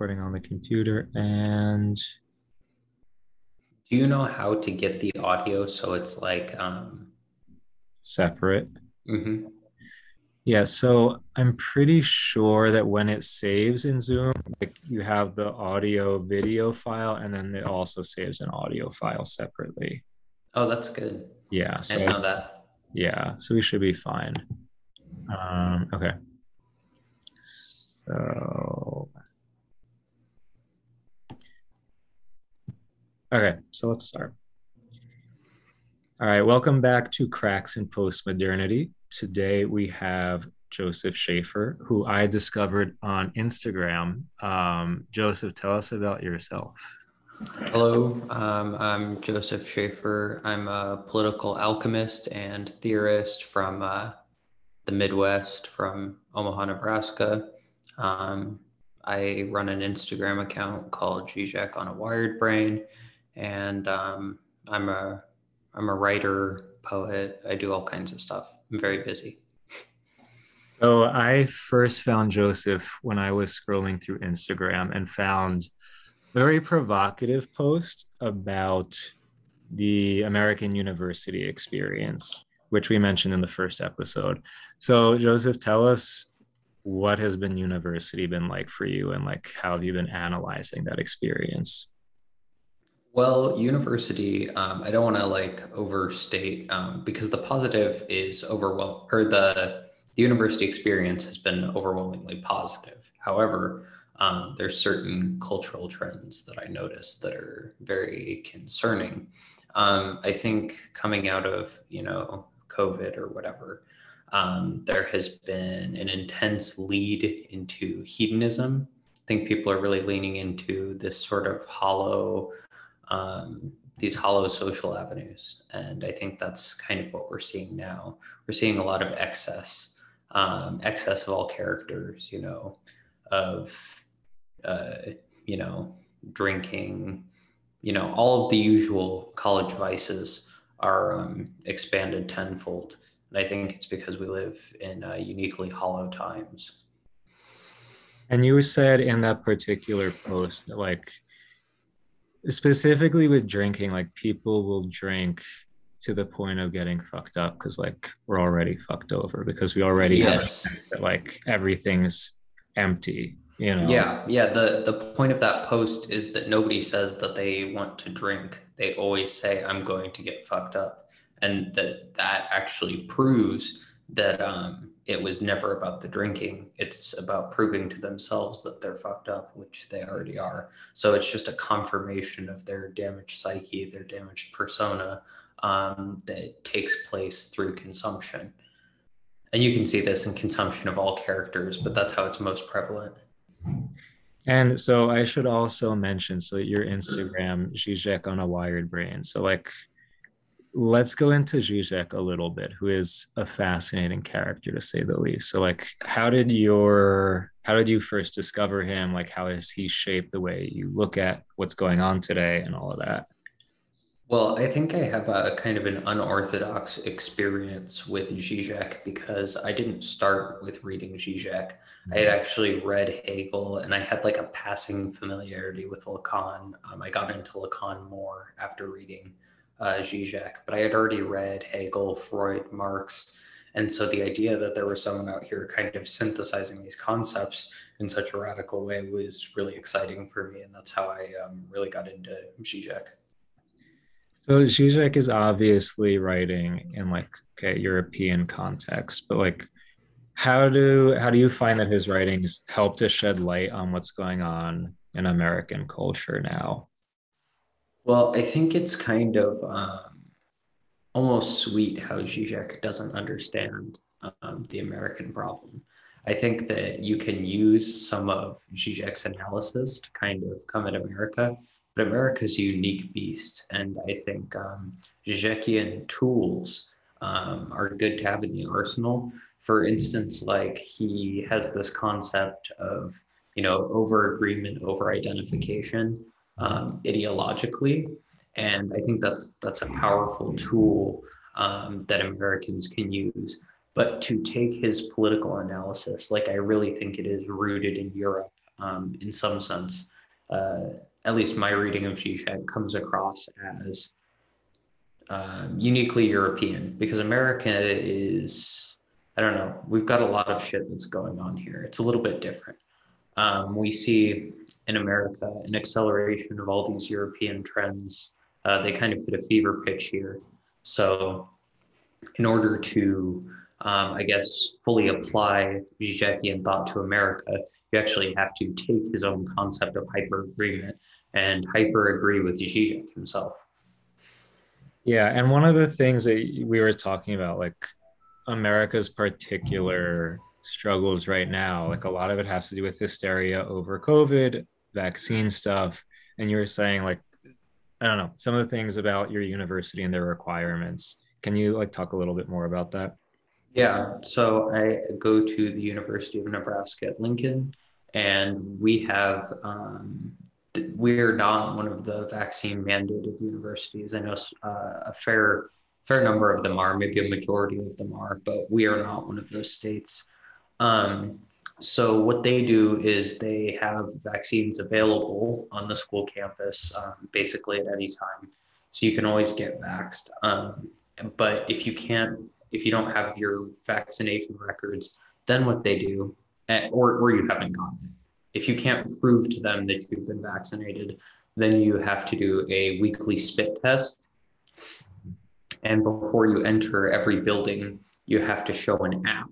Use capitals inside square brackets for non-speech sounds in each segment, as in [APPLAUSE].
right, so I'm recording on the computer and Do you know how to get the audio so it's like um separate. mhm. Yeah, so I'm pretty sure that when it saves in Zoom, like you have the audio video file and then it also saves an audio file separately. Oh, that's good. Yeah, I so didn't know that. yeah, so we should be fine. Um, okay. So okay, so let's start. All right, welcome back to Cracks in Postmodernity. Today we have Joseph Schafer, who I discovered on Instagram. Um, Joseph, tell us about yourself. Hello, um, I'm Joseph Schafer. I'm a political alchemist and theorist from uh, the Midwest, from Omaha, Nebraska. Um, I run an Instagram account called Zizek on a Wired Brain, and um, I'm a I'm a writer, poet. I do all kinds of stuff. I'm very busy. So I first found Joseph when I was scrolling through Instagram and found very provocative post about the American University experience, which we mentioned in the first episode. So Joseph, tell us what has been university been like for you and like how have you been analyzing that experience? Well, university, um, I don't want to like overstate um, because the positive is overwhelm or the the university experience has been overwhelmingly positive. However, um, there's certain cultural trends that I noticed that are very concerning. Um, I think coming out of you know COVID or whatever, um, there has been an intense lead into hedonism. I think people are really leaning into this sort of hollow um, these hollow social avenues. And I think that's kind of what we're seeing now. We're seeing a lot of excess, um, excess of all characters, you know, of, uh, you know, drinking, you know, all of the usual college vices are um, expanded tenfold. And I think it's because we live in uh, uniquely hollow times. And you said in that particular post that like specifically with drinking, like people will drink to the point of getting fucked up because like we're already fucked over because we already Yes. have that, like everything's empty, you know. Yeah, yeah. The the point of that post is that nobody says that they want to drink. They always say, "I'm going to get fucked up," and that that actually proves that um, it was never about the drinking. It's about proving to themselves that they're fucked up, which they already are. So it's just a confirmation of their damaged psyche, their damaged persona um, that takes place through consumption. And you can see this in consumption of all characters, but that's how it's most prevalent. And so I should also mention so your Instagram, Zizek on a wired brain. So like let's go into Zizek a little bit, who is a fascinating character to say the least. So like how did your how did you first discover him? Like how has he shaped the way you look at what's going on today and all of that? Well, I think I have a kind of an unorthodox experience with Zizek because I didn't start with reading Zizek. I had actually read Hegel and I had like a passing familiarity with Lacan. Um, I got into Lacan more after reading uh, Zizek, but I had already read Hegel, Freud, Marx. And so the idea that there was someone out here kind of synthesizing these concepts in such a radical way was really exciting for me. And that's how I um, really got into Zizek. So Zizek is obviously writing in like okay European context, but like how do how do you find that his writings help to shed light on what's going on in American culture now? Well, I think it's kind of um, almost sweet how Zizek doesn't understand um, the American problem. I think that you can use some of Zizek's analysis to kind of come at America, but America's a unique beast. And I think um, Zizekian tools um, are good to have in the arsenal. For instance, like he has this concept of, you know, over agreement, over identification um, ideologically. And I think that's that's a powerful tool um, that Americans can use. But to take his political analysis, like I really think it is rooted in Europe. um, in some sense. Uh, at least my reading of Zizek comes across as um, uniquely European because America is, I don't know, we've got a lot of shit that's going on here. It's a little bit different. Um, we see in America an acceleration of all these European trends. Uh, they kind of hit a fever pitch here. So, in order to, um, I guess, fully apply Zizekian thought to America, you actually have to take his own concept of hyper agreement and hyper agree with Zizek himself. Yeah, and one of the things that we were talking about, like America's particular struggles right now, like a lot of it has to do with hysteria over COVID, vaccine stuff, and you were saying like, I don't know, some of the things about your university and their requirements. Can you like talk a little bit more about that? Yeah, so I go to the University of Nebraska at Lincoln, and we have um, we're not one of the vaccine mandated universities. I know uh, a fair fair number of them are, maybe a majority of them are, but we are not one of those states. Um, so what they do is they have vaccines available on the school campus, um, basically at any time. So you can always get vaxxed. Um, but if you can't, if you don't have your vaccination records, then what they do, eh, or, or you haven't gotten it, if you can't prove to them that you've been vaccinated, then you have to do a weekly spit test. And before you enter every building, you have to show an app.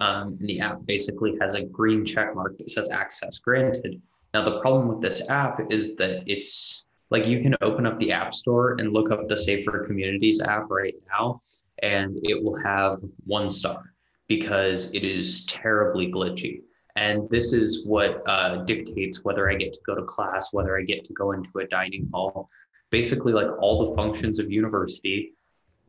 Um, the app basically has a green check mark that says access granted. Now, the problem with this app is that it's like you can open up the App Store and look up the Safer Communities app right now, and it will have one star because it is terribly glitchy. And this is what uh, dictates whether I get to go to class, whether I get to go into a dining hall. Basically, like all the functions of university,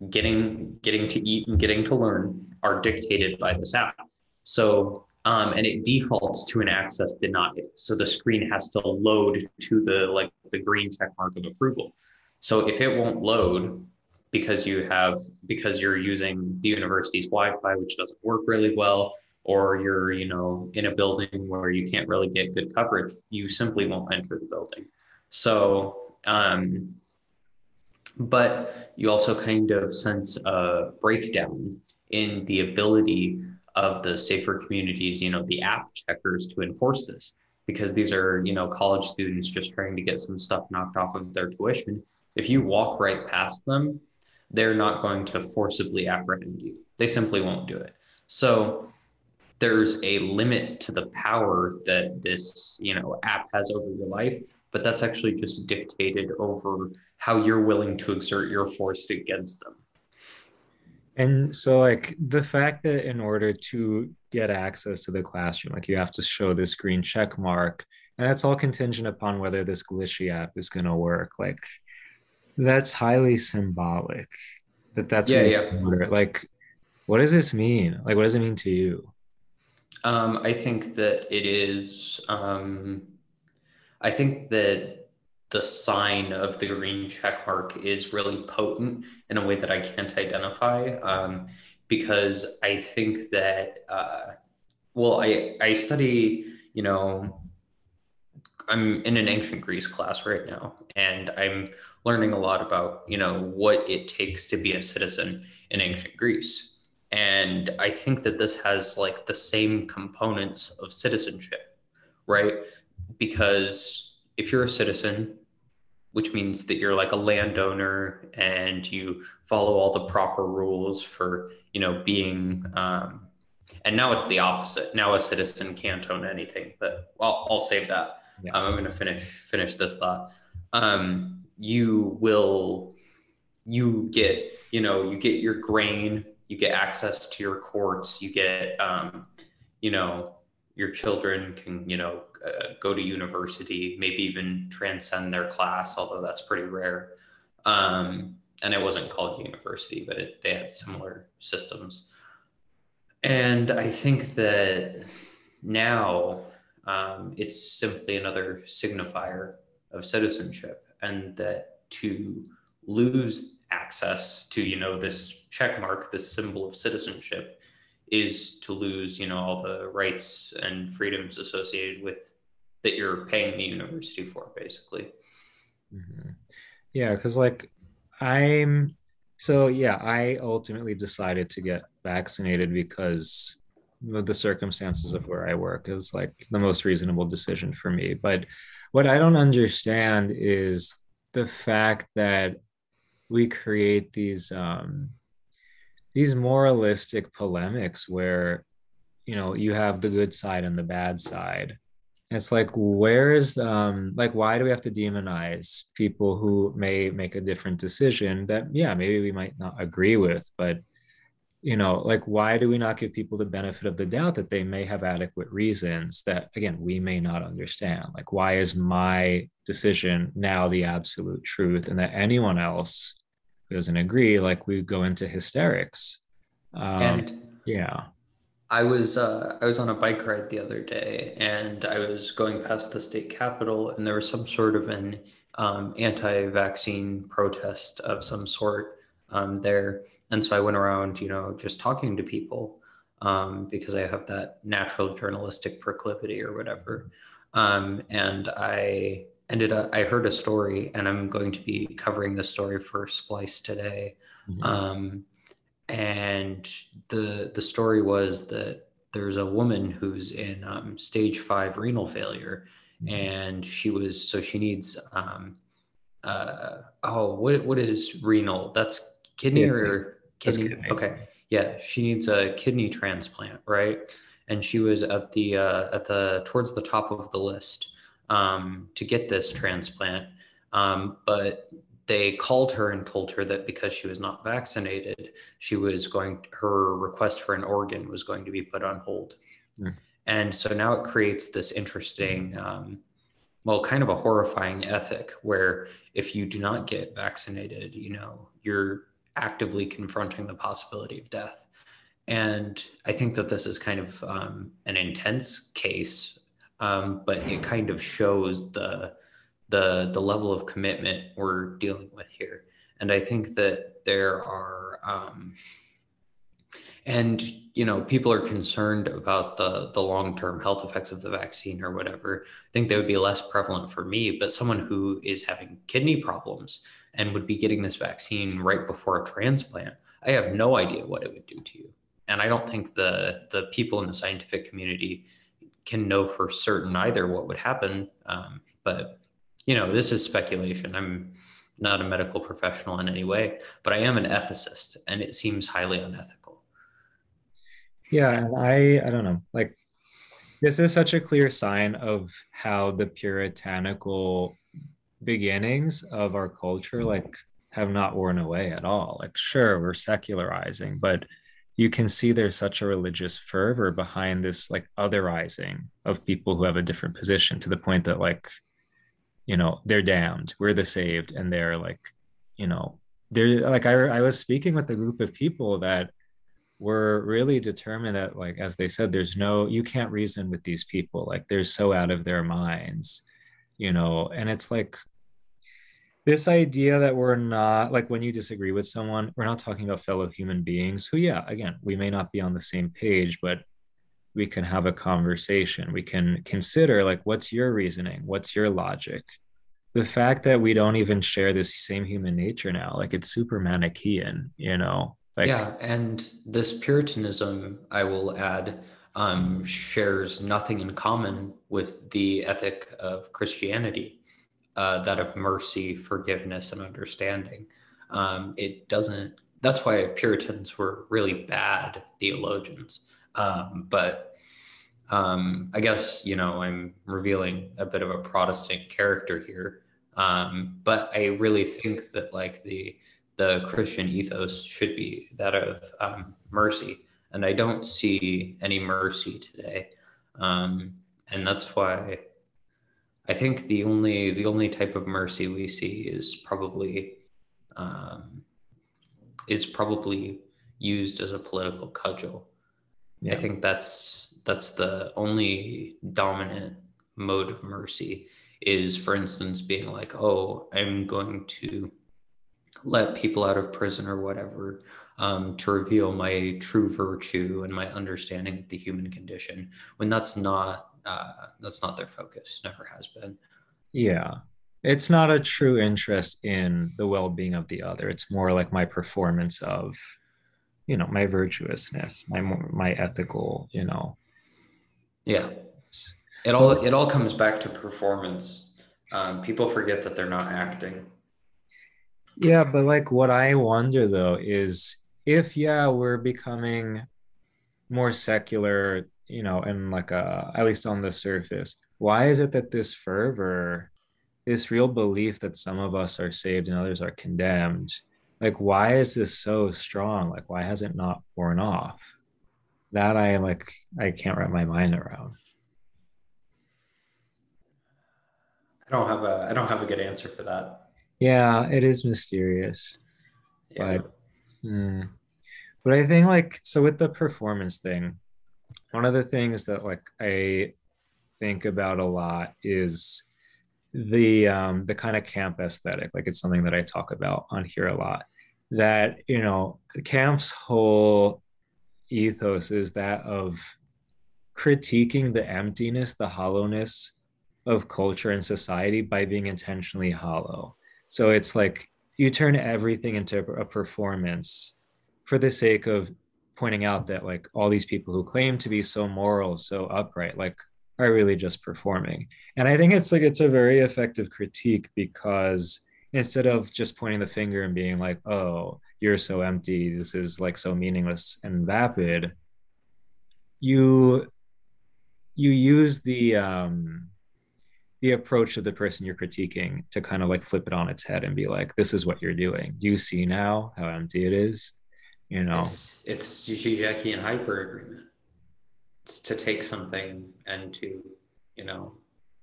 getting getting to eat and getting to learn are dictated by this app. So um, and it defaults to an access denied. So the screen has to load to the like the green check mark of approval. So if it won't load because you have because you're using the university's Wi-Fi, which doesn't work really well, or you're you know in a building where you can't really get good coverage you simply won't enter the building so um, but you also kind of sense a breakdown in the ability of the safer communities you know the app checkers to enforce this. Because these are you know college students just trying to get some stuff knocked off of their tuition. If you walk right past them they're not going to forcibly apprehend you. They simply won't do it. So there's a limit to the power that this you know app has over your life but that's actually just dictated over how you're willing to exert your force against them and so like the fact that in order to get access to the classroom like you have to show this green check mark and that's all contingent upon whether this glitchy app is going to work like that's highly symbolic that that's yeah yeah. like what does this mean? Like what does it mean to you? Um, I think that it is. Um, I think that the sign of the green check mark is really potent in a way that I can't identify um, because I think that. Uh, well, I I study. You know, I'm in an ancient Greece class right now, and I'm learning a lot about you know what it takes to be a citizen in ancient Greece and I think that this has like the same components of citizenship, right? Because if you're a citizen, which means that you're like a landowner and you follow all the proper rules for, you know, being, um, and now it's the opposite. Now a citizen can't own anything, but I'll, I'll save that. Yeah. Um, I'm going to finish, finish this thought. Um, you will, you get, you know, you get your grain you get access to your courts you get um, you know your children can you know uh, go to university maybe even transcend their class although that's pretty rare. Um, and it wasn't called university but it, they had similar systems. And i think that now um, it's simply another signifier of citizenship and that to lose access to you know this check mark this symbol of citizenship is to lose you know all the rights and freedoms associated with that you're paying the university for, basically. Mm-hmm. Yeah, because like I'm so yeah, I ultimately decided to get vaccinated because the circumstances of where I work. is like the most reasonable decision for me. But what I don't understand is the fact that we create these um, these moralistic polemics where you know you have the good side and the bad side. It's like where is um like why do we have to demonize people who may make a different decision that yeah maybe we might not agree with but you know like why do we not give people the benefit of the doubt that they may have adequate reasons that again we may not understand? Like why is my decision now the absolute truth and that anyone else doesn't agree like we go into hysterics. Um, and yeah. I was uh, I was on a bike ride the other day, and I was going past the state capitol, and there was some sort of an um, anti-vaccine protest of some sort um, there, and so I went around, you know, just talking to people um, because I have that natural journalistic proclivity or whatever, um, and I ended up I heard a story, and I'm going to be covering the story for Splice today. Mm-hmm um, and the the story was that there's a woman who's in um, stage five renal failure, mm-hmm. and she was so she needs um, uh, oh what what is renal? That's kidney, kidney. or kidney? kidney? Okay, yeah, she needs a kidney transplant, right? And she was at the uh, at the towards the top of the list um, to get this transplant, um, but they called her and told her that because she was not vaccinated, she was going her request for an organ was going to be put on hold. Mm. And so now it creates this interesting, um, well, kind of a horrifying ethic where if you do not get vaccinated, you know, you're actively confronting the possibility of death. And I think that this is kind of um, an intense case, um, but it kind of shows the the the level of commitment we're dealing with here. And i think that there are um, and you know people are concerned about the the long-term health effects of the vaccine or whatever. I think they would be less prevalent for me but someone who is having kidney problems and would be getting this vaccine right before a transplant i have no idea what it would do to you. And i don't think the the people in the scientific community can know for certain either what would happen um, but you know, this is speculation. I'm not a medical professional in any way, but I am an ethicist and it seems highly unethical. Yeah, I I don't know. Like this is such a clear sign of how the puritanical beginnings of our culture like have not worn away at all. Like sure, we're secularizing, but you can see there's such a religious fervor behind this like otherizing of people who have a different position to the point that like you know they're damned we're the saved and they're like you know they're like I, I was speaking with a group of people that were really determined that like as they said there's no you can't reason with these people like they're so out of their minds you know and it's like this idea that we're not like when you disagree with someone we're not talking about fellow human beings who yeah again we may not be on the same page but we can have a conversation. We can consider like what's your reasoning? What's your logic? The fact that we don't even share this same human nature now like it's super manichean you know? Like yeah and this puritanism i will add um, shares nothing in common with the ethic of christianity uh, that of mercy forgiveness and understanding. Um, it doesn't that's why puritans were really bad theologians. Um, but um, I guess, you know, I'm revealing a bit of a Protestant character here. Um, but I really think that like the the Christian ethos should be that of um, mercy, and I don't see any mercy today, um, and that's why I think the only the only type of mercy we see is probably um, is probably used as a political cudgel. Yeah. I think that's that's the only dominant mode of mercy is for instance being like oh i'm going to let people out of prison or whatever um, to reveal my true virtue and my understanding of the human condition when that's not uh, that's not their focus. Never has been. Yeah, it's not a true interest in the well-being of the other. It's more like my performance of, you know, my virtuousness, my my ethical, you know. Yeah, it all it all comes back to performance. Um, people forget that they're not acting. Yeah, but like what I wonder though is if yeah we're becoming more secular, you know, and like a at least on the surface, why is it that this fervor, this real belief that some of us are saved and others are condemned, like why is this so strong? Like why has it not worn off? That I like I can't wrap my mind around. I don't have a I don't have a good answer for that. Yeah, it is mysterious. Yeah. But mm, but I think like so with the performance thing, one of the things that like I think about a lot is the um the kind of camp aesthetic. Like it's something that I talk about on here a lot. That, you know, camp's whole ethos is that of critiquing the emptiness, the hollowness of culture and society by being intentionally hollow. So it's like you turn everything into a performance for the sake of pointing out that like all these people who claim to be so moral, so upright, like are really just performing. And I think it's like it's a very effective critique because instead of just pointing the finger and being like, "Oh, you're so empty. This is like so meaningless and vapid," you you use the um the approach of the person you're critiquing to kind of like flip it on its head and be like, this is what you're doing. Do you see now how empty it is? You know, it's, it's Zizek hyper agreement. It's to take something and to, you know,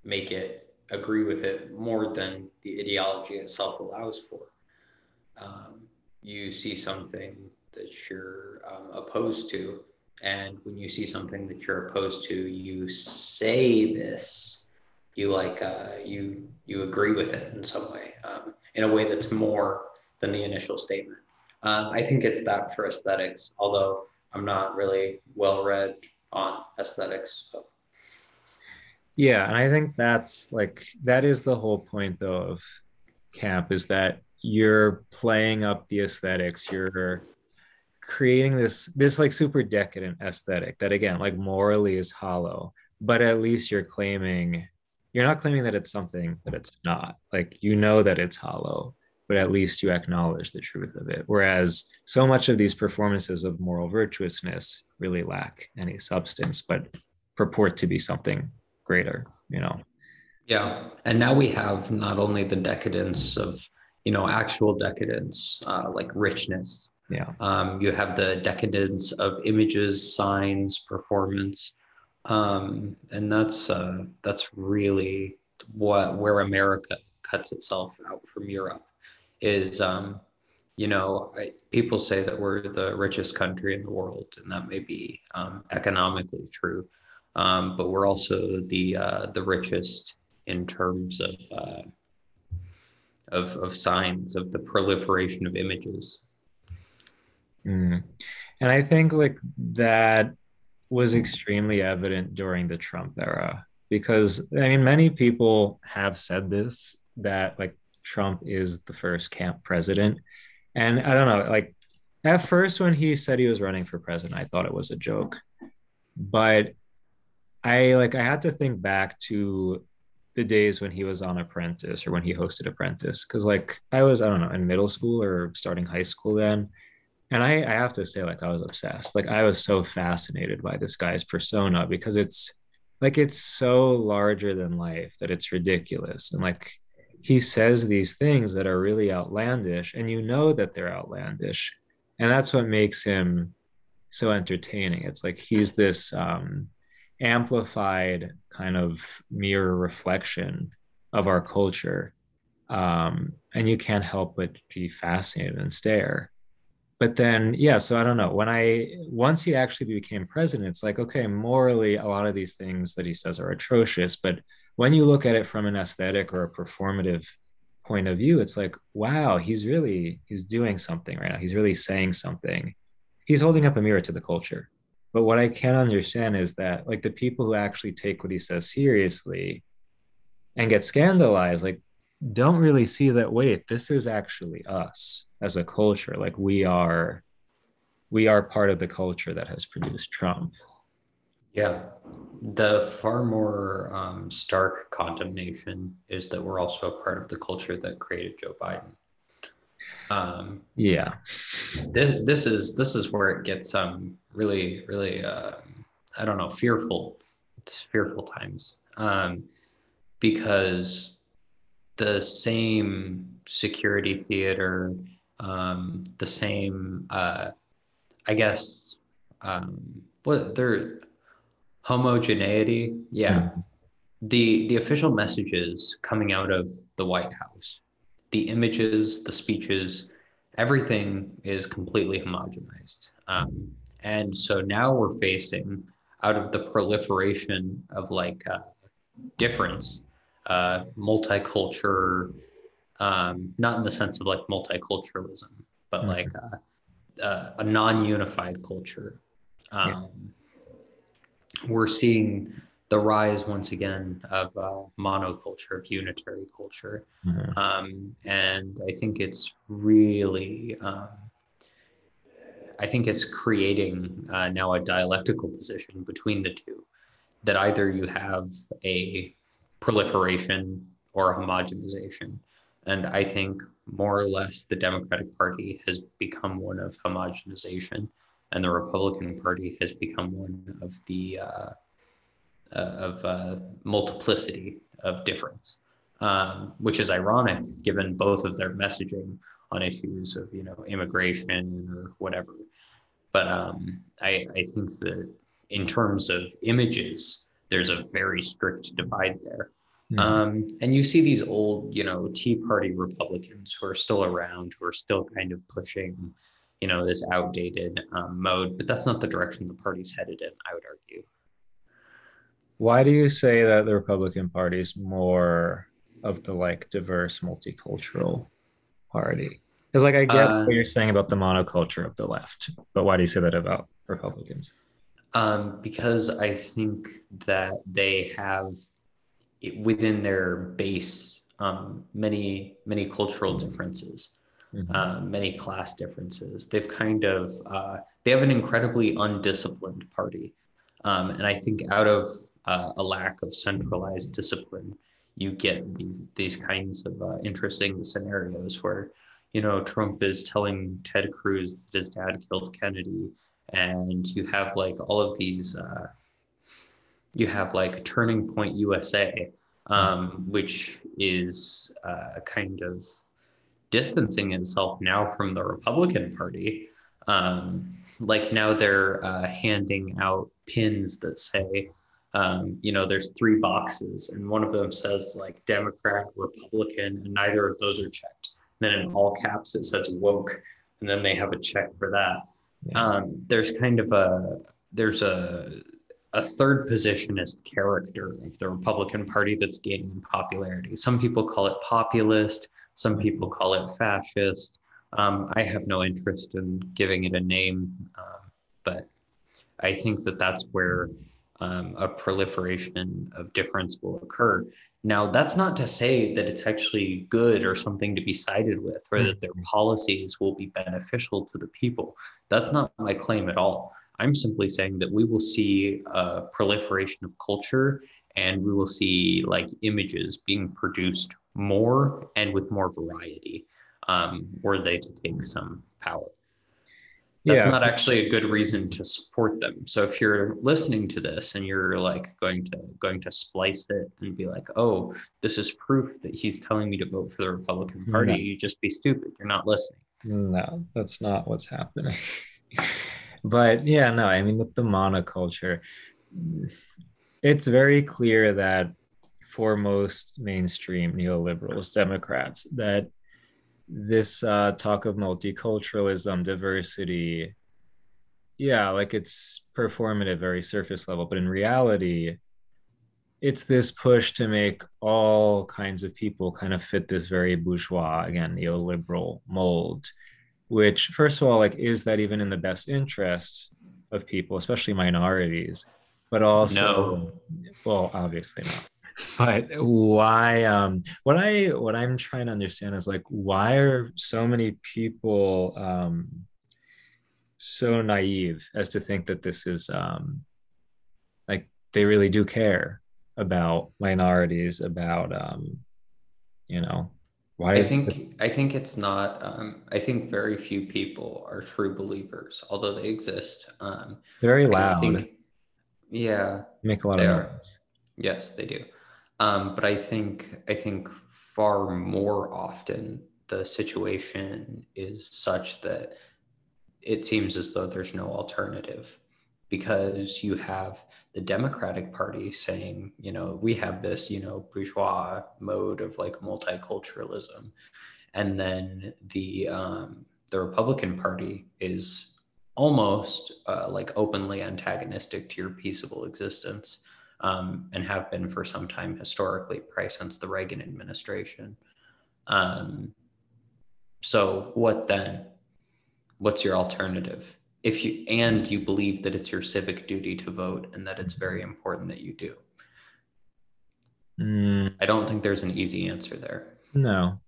make it agree with it more than the ideology itself allows for. Um, you see something that you're um, opposed to, and when you see something that you're opposed to, you say this you like uh, you you agree with it in some way, um, in a way that's more than the initial statement. Um, I think it's that for aesthetics, although I'm not really well read on aesthetics. So. Yeah, and I think that's like that is the whole point though of camp is that you're playing up the aesthetics. You're creating this this like super decadent aesthetic that again like morally is hollow, but at least you're claiming you're not claiming that it's something that it's not. Like you know that it's hollow, but at least you acknowledge the truth of it. Whereas so much of these performances of moral virtuousness really lack any substance, but purport to be something greater, you know. Yeah. And now we have not only the decadence of, you know, actual decadence, uh, like richness. Yeah. Um, you have the decadence of images, signs, performance um, and that's uh, that's really what where America cuts itself out from Europe is um, you know I, people say that we're the richest country in the world and that may be um, economically true um, but we're also the uh, the richest in terms of, uh, of of signs of the proliferation of images mm. and I think like that was extremely evident during the Trump era because I mean many people have said this that like Trump is the first camp president. And I don't know like at first when he said he was running for president I thought it was a joke. But I like I had to think back to the days when he was on Apprentice or when he hosted Apprentice. Because like I was I don't know in middle school or starting high school then. And I, I have to say like i was obsessed. Like i was so fascinated by this guy's persona because it's like it's so larger than life that it's ridiculous. And like he says these things that are really outlandish and you know that they're outlandish. And that's what makes him so entertaining. It's like he's this um amplified kind of mirror reflection of our culture. Um and you can't help but be fascinated and stare. But then yeah so i don't know. When i once he actually became president it's like okay morally a lot of these things that he says are atrocious but when you look at it from an aesthetic or a performative point of view it's like wow he's really he's doing something right now he's really saying something he's holding up a mirror to the culture But what I can't understand is that like the people who actually take what he says seriously and get scandalized, like don't really see that wait, this is actually us as a culture. Like we are we are part of the culture that has produced Trump. Yeah. The far more um, stark condemnation is that we're also a part of the culture that created Joe Biden. Um, yeah. This, this is this is where it gets um really really uh, I don't know fearful. It's fearful times um, because the same security theater, um, the same uh, I guess um, what they're homogeneity. Yeah. Mm-hmm. The the official messages coming out of the White House, the images, the speeches, everything is completely homogenized. Um, and so now we're facing out of the proliferation of like uh, difference, uh, multicultural, um, not in the sense of like multiculturalism, but mm-hmm. like uh, uh a non-unified culture. Um, yeah we're seeing the rise once again of uh, monoculture, of unitary culture. Mm-hmm. Um, and I think it's really, um, I think it's creating uh, now a dialectical position between the two that either you have a proliferation or a homogenization. And I think more or less the Democratic Party has become one of homogenization and the Republican Party has become one of the uh, uh, of uh, multiplicity of difference, um, which is ironic given both of their messaging on issues of you know immigration or whatever. But um, I, I think that in terms of images, there's a very strict divide there. Mm-hmm. Um, and you see these old, you know, Tea Party Republicans who are still around, who are still kind of pushing you know this outdated um, mode but that's not the direction the party's headed in i would argue. Why do you say that the republican party is more of the like diverse multicultural party? Because like i get uh, what you're saying about the monoculture of the left but why do you say that about republicans? Um, because i think that they have within their base um, many many cultural differences mm-hmm. uh, many class differences. They've kind of uh, they have an incredibly undisciplined party, um, and I think out of uh, a lack of centralized discipline, you get these these kinds of uh, interesting scenarios where you know Trump is telling Ted Cruz that his dad killed Kennedy, and you have like all of these. Uh, you have like Turning Point USA, um, which is uh, a kind of distancing itself now from the Republican Party. Um, like now they're uh, handing out pins that say, um, you know, there's three boxes, and one of them says like Democrat, Republican, and neither of those are checked. And then in all caps it says woke, and then they have a check for that. Yeah. Um, there's kind of a there's a a third positionist character of the Republican Party that's gaining popularity. Some people call it populist. Some people call it fascist. Um, I have no interest in giving it a name, um, but I think that that's where um, a proliferation of difference will occur. Now, that's not to say that it's actually good or something to be sided with, or that their mm-hmm. policies will be beneficial to the people. That's not my claim at all. I'm simply saying that we will see a proliferation of culture and we will see like images being produced more and with more variety um, were they to take some power. That's yeah. not actually a good reason to support them. So if you're listening to this and you're like going to going to splice it and be like, "Oh, this is proof that he's telling me to vote for the Republican Party," no. you just be stupid. You're not listening. No, that's not what's happening. [LAUGHS] but yeah, no, I mean with the monoculture, it's very clear that for most mainstream neoliberals, Democrats, that this uh, talk of multiculturalism, diversity, yeah, like it's performative, very surface level, but in reality, it's this push to make all kinds of people kind of fit this very bourgeois, again, neoliberal mold, which, first of all, like, is that even in the best interest of people, especially minorities, but also, No. well, obviously not. But why? Um, what I what I'm trying to understand is like, why are so many people um, so naive as to think that this is um, like they really do care about minorities, about um, you know, why? I think I think it's not. Um, I think very few people are true believers, although they exist. Um, very I loud, think, yeah, make a lot of are. noise. Yes, they do. Um, but I think I think far more often the situation is such that it seems as though there's no alternative because you have the Democratic Party saying, you know, we have this, you know, bourgeois mode of like multiculturalism, and then the um, the Republican Party is almost uh, like openly antagonistic to your peaceable existence, um, and have been for some time historically, probably since the Reagan administration. Um, so what then? What's your alternative? If you and you believe that it's your civic duty to vote and that it's very important that you do. Mm, I don't think there's an easy answer there. no,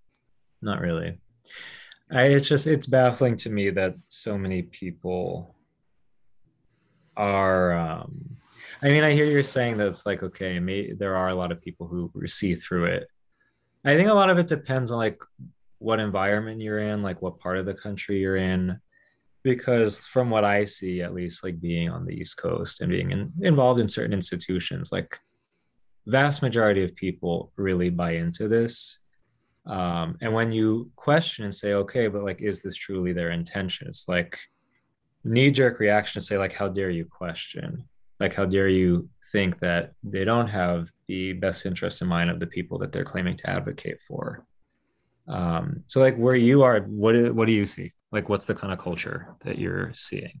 not really. I, it's just it's baffling to me that so many people are. Um, I mean, I hear you're saying that it's like okay, may, there are a lot of people who see through it. I think a lot of it depends on like what environment you're in, like what part of the country you're in. Because from what I see, at least like being on the East Coast and being in, involved in certain institutions, like vast majority of people really buy into this. Um, and when you question and say, okay, but like, is this truly their intention? It's like knee jerk reaction to say, like, how dare you question? Like, how dare you think that they don't have the best interest in mind of the people that they're claiming to advocate for? Um, so, like, where you are, what do- what do you see? Like, what's the kind of culture that you're seeing?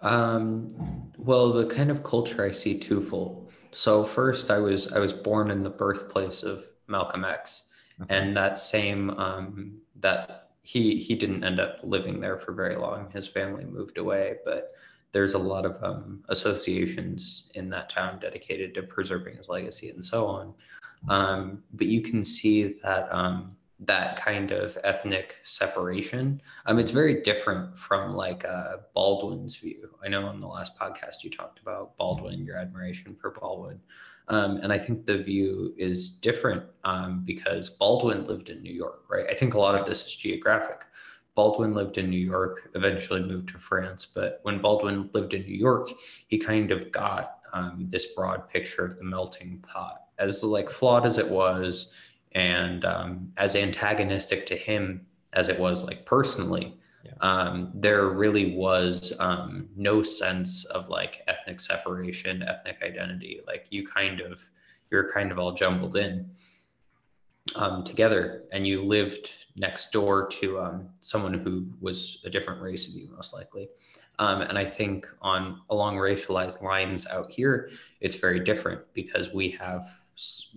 Um, well, the kind of culture I see twofold. So first, I was I was born in the birthplace of Malcolm X, And that same um, that he he didn't end up living there for very long. His family moved away, but there's a lot of um, associations in that town dedicated to preserving his legacy and so on. Um, but you can see that um, that kind of ethnic separation. Um, it's very different from like uh, Baldwin's view. I know on the last podcast you talked about Baldwin, your admiration for Baldwin. Um, and I think the view is different um, because Baldwin lived in New York, right? I think a lot of this is geographic. Baldwin lived in New York, eventually moved to France. But when Baldwin lived in New York, he kind of got um, this broad picture of the melting pot. As like flawed as it was, and um, as antagonistic to him as it was like personally, Yeah. um, there really was um, no sense of like ethnic separation, ethnic identity. Like you kind of, you're kind of all jumbled in um, together, and you lived next door to um, someone who was a different race of you, most likely. Um, and I think on along racialized lines out here, it's very different because we have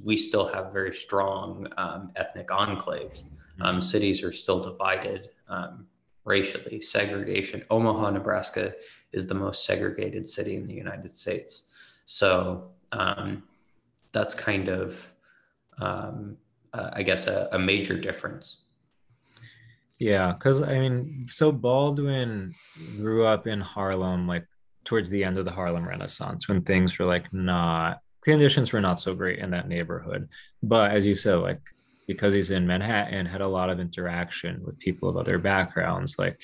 we still have very strong um, ethnic enclaves. Um, cities are still divided um, racially. Segregation. Omaha, Nebraska, is the most segregated city in the United States. So um, that's kind of, um, uh, I guess, a, a major difference. Yeah, because I mean, so Baldwin grew up in Harlem, like towards the end of the Harlem Renaissance, when things were like not conditions were not so great in that neighborhood. But as you said, like because he's in Manhattan, had a lot of interaction with people of other backgrounds. Like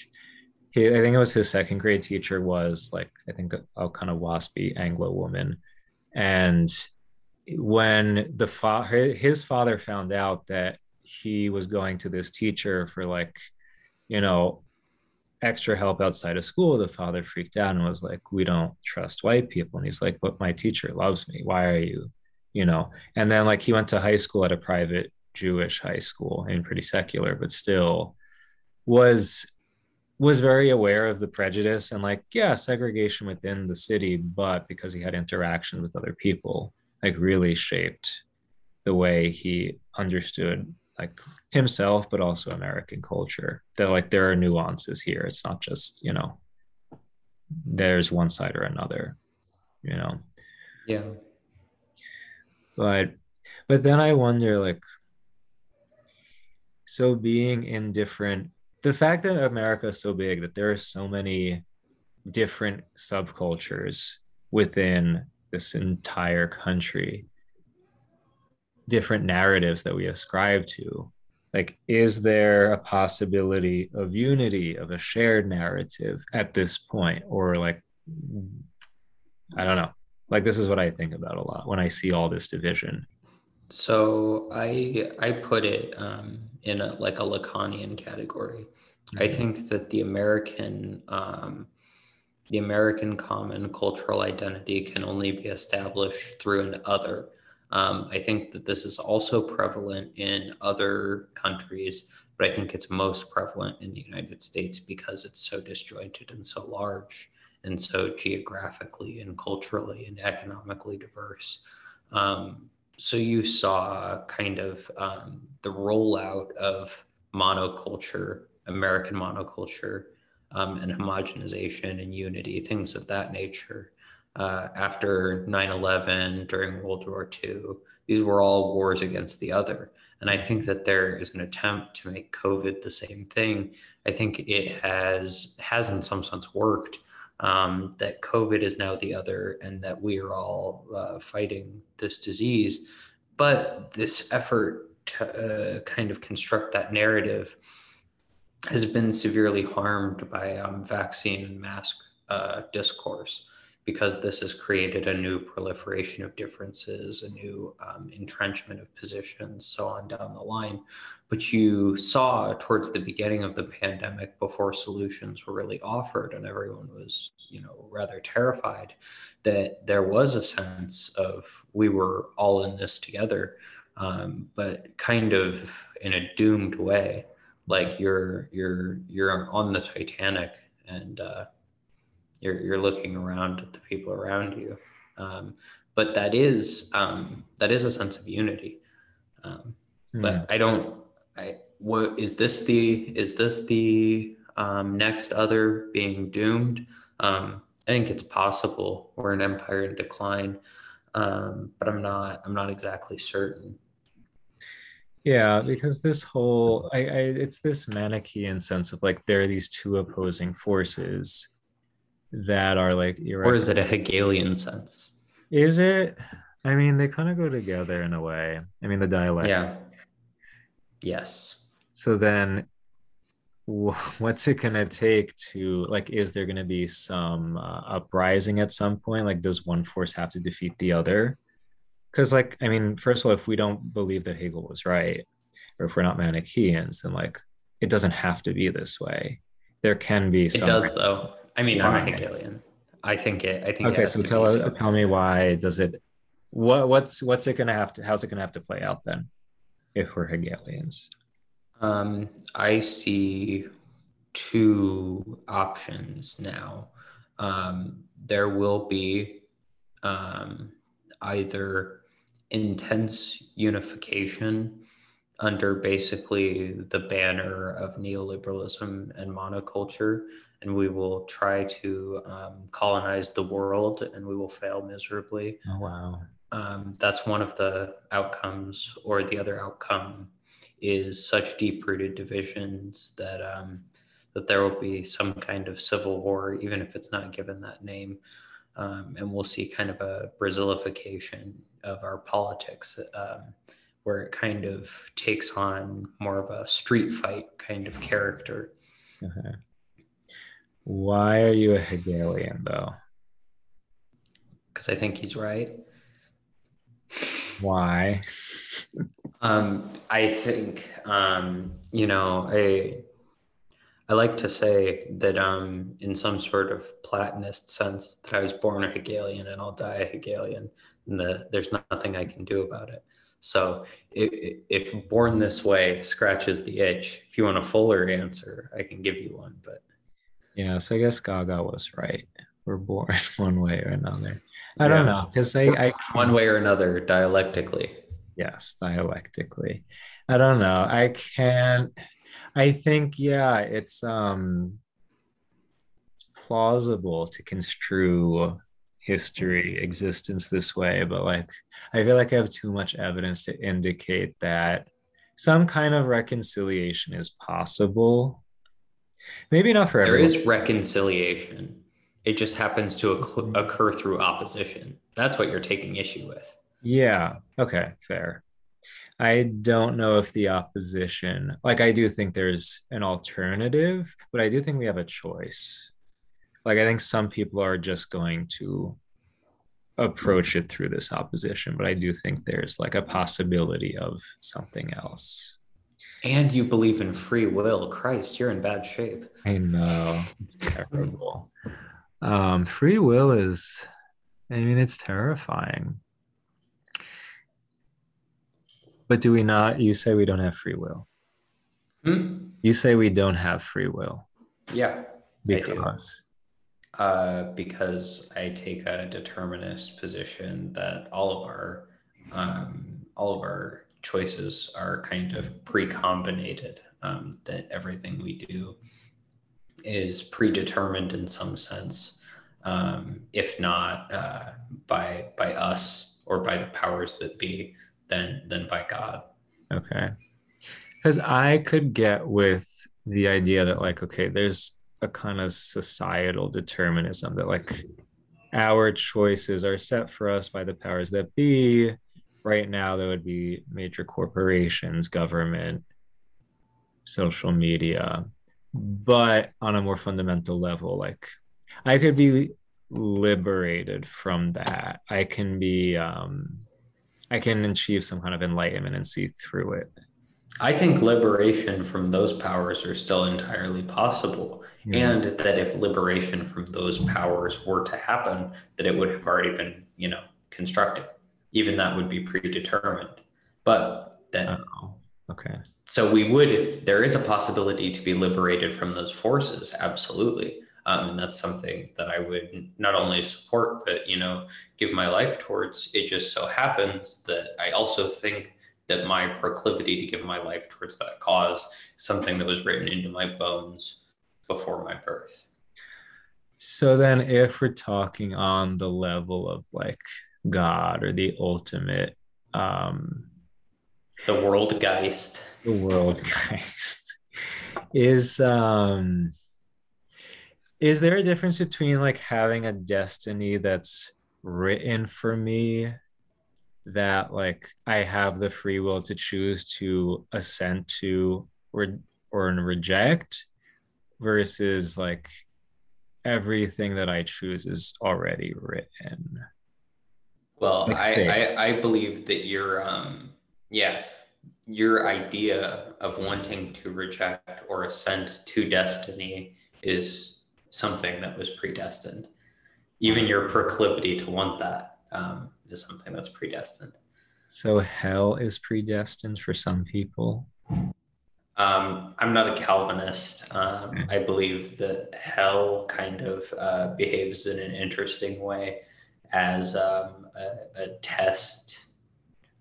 he, I think it was his second grade teacher was like I think a, a kind of waspy Anglo woman, and when the fa- his father found out that he was going to this teacher for like you know extra help outside of school the father freaked out and was like we don't trust white people. And he's like but my teacher loves me. Why are you you know? And then like he went to high school at a private jewish high school and pretty secular but still was was very aware of the prejudice and like yeah segregation within the city but because he had interaction with other people like really shaped the way he understood like himself but also american culture that like there are nuances here it's not just you know there's one side or another, you know. Yeah. But but then I wonder like so being in different the fact that America is so big that there are so many different subcultures within this entire country different narratives that we ascribe to like is there a possibility of unity of a shared narrative at this point? Or like i don't know. Like this is what i think about a lot when i see all this division. So i i put it um, in a, like a lacanian category mm-hmm. i think that the american um, the american common cultural identity can only be established through an other um, I think that this is also prevalent in other countries, but I think it's most prevalent in the United States because it's so disjointed and so large and so geographically and culturally and economically diverse. Um, so you saw kind of um, the rollout of monoculture, American monoculture, um, and homogenization and unity, things of that nature uh, after 9 11, during World War II. These were all wars against the other. And I think that there is an attempt to make COVID the same thing. I think it has has in some sense worked. Um, that COVID is now the other, and that we are all uh, fighting this disease. But this effort to uh, kind of construct that narrative has been severely harmed by um, vaccine and mask uh, discourse because this has created a new proliferation of differences, a new um, entrenchment of positions, so on down the line. But you saw towards the beginning of the pandemic, before solutions were really offered, and everyone was, you know, rather terrified, that there was a sense of we were all in this together, um, but kind of in a doomed way, like you're you're you're on the Titanic and uh, you're you're looking around at the people around you. Um, but that is um, that is a sense of unity. Um. But I don't. I what is this the is this the um, next other being doomed? Um, I think it's possible. We're an empire in decline, um, but I'm not. I'm not exactly certain. Yeah, because this whole I, I it's this Manichaean sense of like there are these two opposing forces that are like or is it a hegelian sense is it i mean they kind of go together in a way i mean the dialect yeah yes so then [LAUGHS] what's it going to take to like is there going to be some uh, uprising at some point like does one force have to defeat the other because like i mean first of all if we don't believe that hegel was right or if we're not manichaeans then like it doesn't have to be this way there can be some it does though I mean, why? I'm a Hegelian. I think it. I think. Okay, so tell so. tell me why does it? What what's what's it going to have to? How's it going to have to play out then? If we're Hegelians, um, I see two options now. Um, there will be um, either intense unification under basically the banner of neoliberalism and monoculture and we will try to um, colonize the world and we will fail miserably. Oh, wow. Um, that's one of the outcomes, or the other outcome is such deep rooted divisions that um, that there will be some kind of civil war, even if it's not given that name. Um, and we'll see kind of a Brazilification of our politics, um, where it kind of takes on more of a street fight kind of character. Uh-huh. Why are you a Hegelian though? Because I think he's right. Why? um, I think um, you know, I I like to say that um, in some sort of Platonist sense that I was born a Hegelian and I'll die a Hegelian, and the, there's nothing I can do about it. So if, if born this way scratches the itch, if you want a fuller answer, I can give you one, but yeah, so I guess Gaga was right. We're born [LAUGHS] one way or another. I don't know because I, I [LAUGHS] one way or another dialectically. Yes, dialectically. I don't know. I can't. I think yeah, it's um plausible to construe history existence this way but like i feel like i have too much evidence to indicate that some kind of reconciliation is possible maybe not for There everyone is reconciliation. It just happens to occ- mm-hmm. occur through opposition. That's what you're taking issue with. yeah okay fair i don't know if the opposition like i do think there's an alternative but i do think we have a choice like i think some people are just going to approach it through this opposition but i do think there's like a possibility of something else And you believe in free will. Christ, you're in bad shape. i know terrible [LAUGHS] um free will is i mean it's terrifying but do we not you say we don't have free will Hmm? you say we don't have free will Yeah. I because uh, because I take a determinist position that all of our um, all of our choices are kind of pre-combinated. Um, that everything we do is predetermined in some sense, um, if not uh, by by us or by the powers that be, then then by God. Okay. Because I could get with the idea that, like, okay, there's a kind of societal determinism that, like, our choices are set for us by the powers that be. Right now, there would be major corporations, government, social media. But on a more fundamental level, like, I could be liberated from that. I can be, um, I can achieve some kind of enlightenment and see through it. I think liberation from those powers are still entirely possible. Yeah. And that if liberation from those powers were to happen, that it would have already been, you know, constructed. Even that would be predetermined. But then Oh, okay. So we would there is a possibility to be liberated from those forces, absolutely. Um, and that's something that I would not only support, but you know, give my life towards. It just so happens that I also think that my proclivity to give my life towards that cause something that was written into my bones before my birth. So then, if we're talking on the level of like God or the ultimate, um, The world geist. the world, geist, is um, is there a difference between like having a destiny that's written for me that like I have the free will to choose to assent to or or reject versus like everything that I choose is already written. Well, Like I. I I believe that you're um yeah your idea of wanting to reject or assent to destiny is something that was predestined. Even your proclivity to want that um, is something that's predestined. So hell is predestined for some people. Um, I'm not a Calvinist. Um, Okay. I believe that hell kind of uh, behaves in an interesting way as um, a, a test.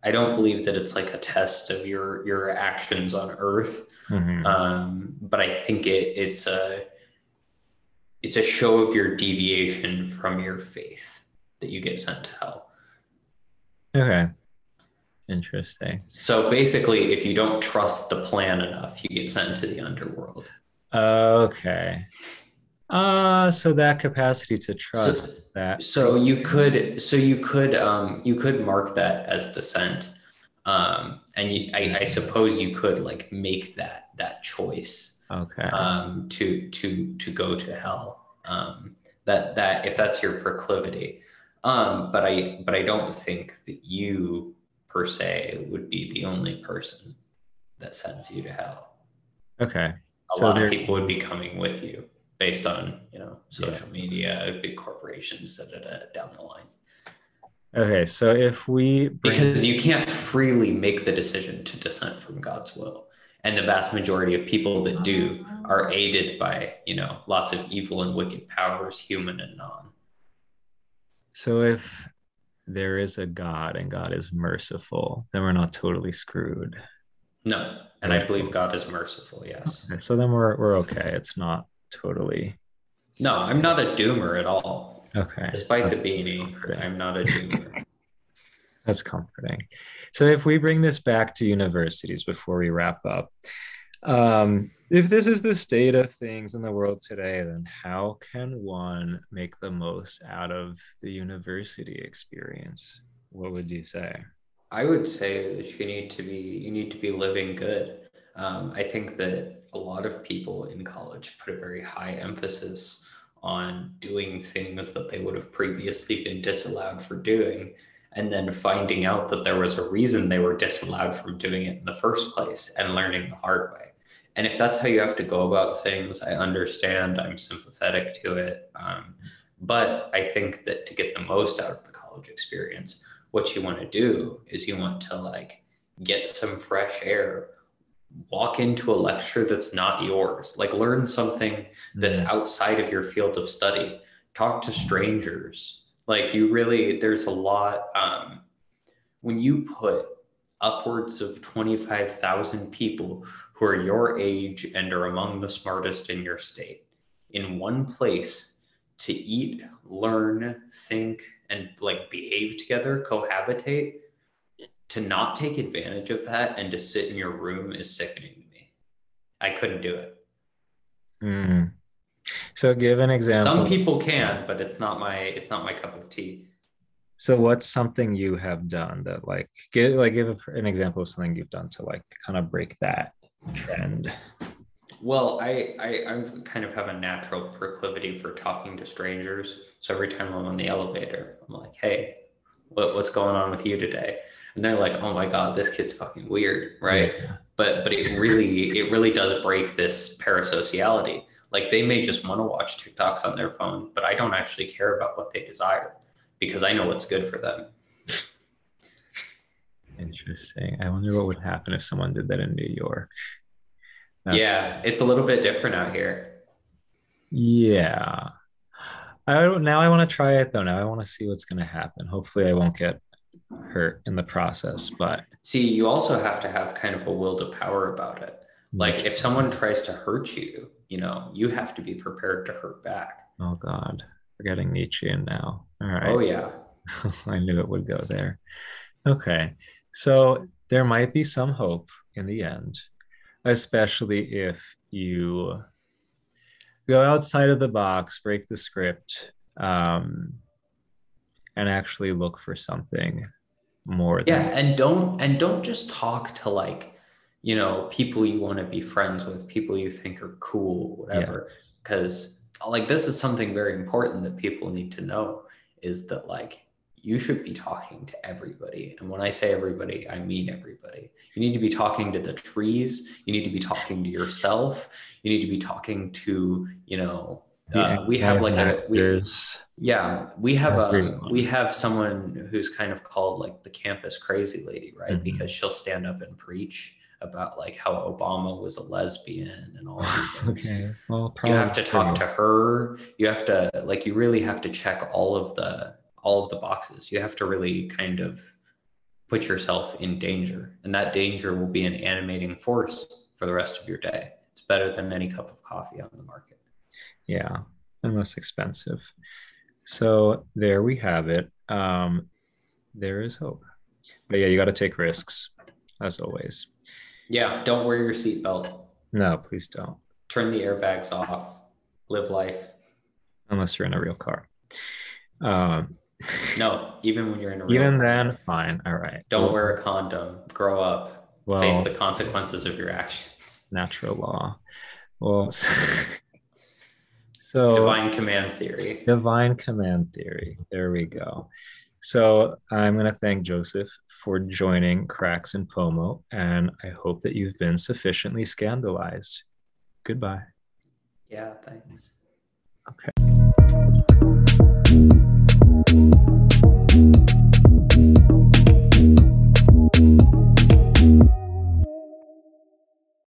I don't believe that it's like a test of your your actions on Earth, Mhm. um, but I think it it's a it's a show of your deviation from your faith that you get sent to hell. okay. Interesting. So basically, if you don't trust the plan enough, you get sent to the underworld. Okay. Uh so that capacity to trust So, that. so you could so you could um, you could mark that as dissent, um, and you, I, I suppose you could like make that that choice Okay. um, to to to go to hell. Um, that that if that's your proclivity, um, but I but I don't think that you per se would be the only person that sends you to hell. Okay. A So lot there, of people would be coming with you based on you know social media, big corporations, da, da, da, down the line. okay, so if we bring, Because you can't freely make the decision to dissent from God's will. And the vast majority of people that do ah. are aided by, you know, lots of evil and wicked powers, human and non. so if there is a God and God is merciful, then we're not totally screwed. No. And I believe God is merciful, yes. Okay, so then we're we're okay. It's not totally No, I'm not a doomer at all. Okay. Despite the beanie, I'm not a doomer. [LAUGHS] That's comforting. So, if we bring this back to universities before we wrap up, um, if this is the state of things in the world today, then how can one make the most out of the university experience? What would you say? I would say that you need to be you need to be living good. Um, I think that a lot of people in college put a very high emphasis on doing things that they would have previously been disallowed for doing and then finding out that there was a reason they were disallowed from doing it in the first place and learning the hard way. And if that's how you have to go about things, I understand. I'm sympathetic to it. Um, but I think that to get the most out of the college experience, what you want to do is you want to like get some fresh air, walk into a lecture that's not yours, like learn something that's mm-hmm. outside of your field of study, talk to strangers. Like you really, there's a lot. Um, when you put upwards of 25,000 people who are your age and are among the smartest in your state in one place to eat, learn, think, and like behave together, cohabitate, to not take advantage of that and to sit in your room is sickening to me. I couldn't do it. Mm. So give an example. Some people can, but it's not my it's not my cup of tea. So what's something you have done that like give like give an example of something you've done to like kind of break that trend? Well, I, I I kind of have a natural proclivity for talking to strangers. So every time I'm on the elevator, I'm like, "Hey, what, what's going on with you today?" And they're like, "Oh my god, this kid's fucking weird, right?" Yeah. But but it really it really does break this parasociality. Like they may just want to watch TikToks on their phone, but I don't actually care about what they desire because I know what's good for them. Interesting. I wonder what would happen if someone did that in New York. That's... Yeah, it's a little bit different out here. Yeah. I don't now I want to try it though. Now I want to see what's gonna happen. Hopefully I won't get hurt in the process. But see, you also have to have kind of a will to power about it. Like if someone tries to hurt you, you know, you have to be prepared to hurt back. Oh God. We're getting Nietzschean now. All right. Oh yeah. [LAUGHS] I knew it would go there. Okay. So there might be some hope in the end, especially if you go outside of the box, break the script, um, and actually look for something more. Yeah, and don't and don't just talk to like, you know, people you want to be friends with, people you think are cool, whatever. Because yeah. like this is something very important that people need to know is that like you should be talking to everybody. And when I say everybody, I mean everybody. You need to be talking to the trees. You need to be talking to yourself. You need to be talking to, you know, uh, we have like a we, yeah we have a we have someone who's kind of called like the campus crazy lady right mm-hmm. because she'll stand up and preach about like how obama was a lesbian and all these [LAUGHS] things okay. well, you have to talk to her you have to like you really have to check all of the all of the boxes. You have to really kind of put yourself in danger, and that danger will be an animating force for the rest of your day. It's better than any cup of coffee on the market. Yeah, and less expensive. So there we have it. Um, there is hope. But yeah, you got to take risks, as always. Yeah, don't wear your seatbelt. No, please don't. Turn the airbags off. Live life. Unless you're in a real car. Um, no, even when you're in a real even then, fine. All right. Don't well, wear a condom. Grow up. Well, face the consequences of your actions. Natural law. Well, [LAUGHS] so divine command theory. Divine command theory. There we go. So I'm going to thank Joseph for joining Cracks and Pomo, and I hope that you've been sufficiently scandalized. Goodbye. Yeah, thanks. Okay.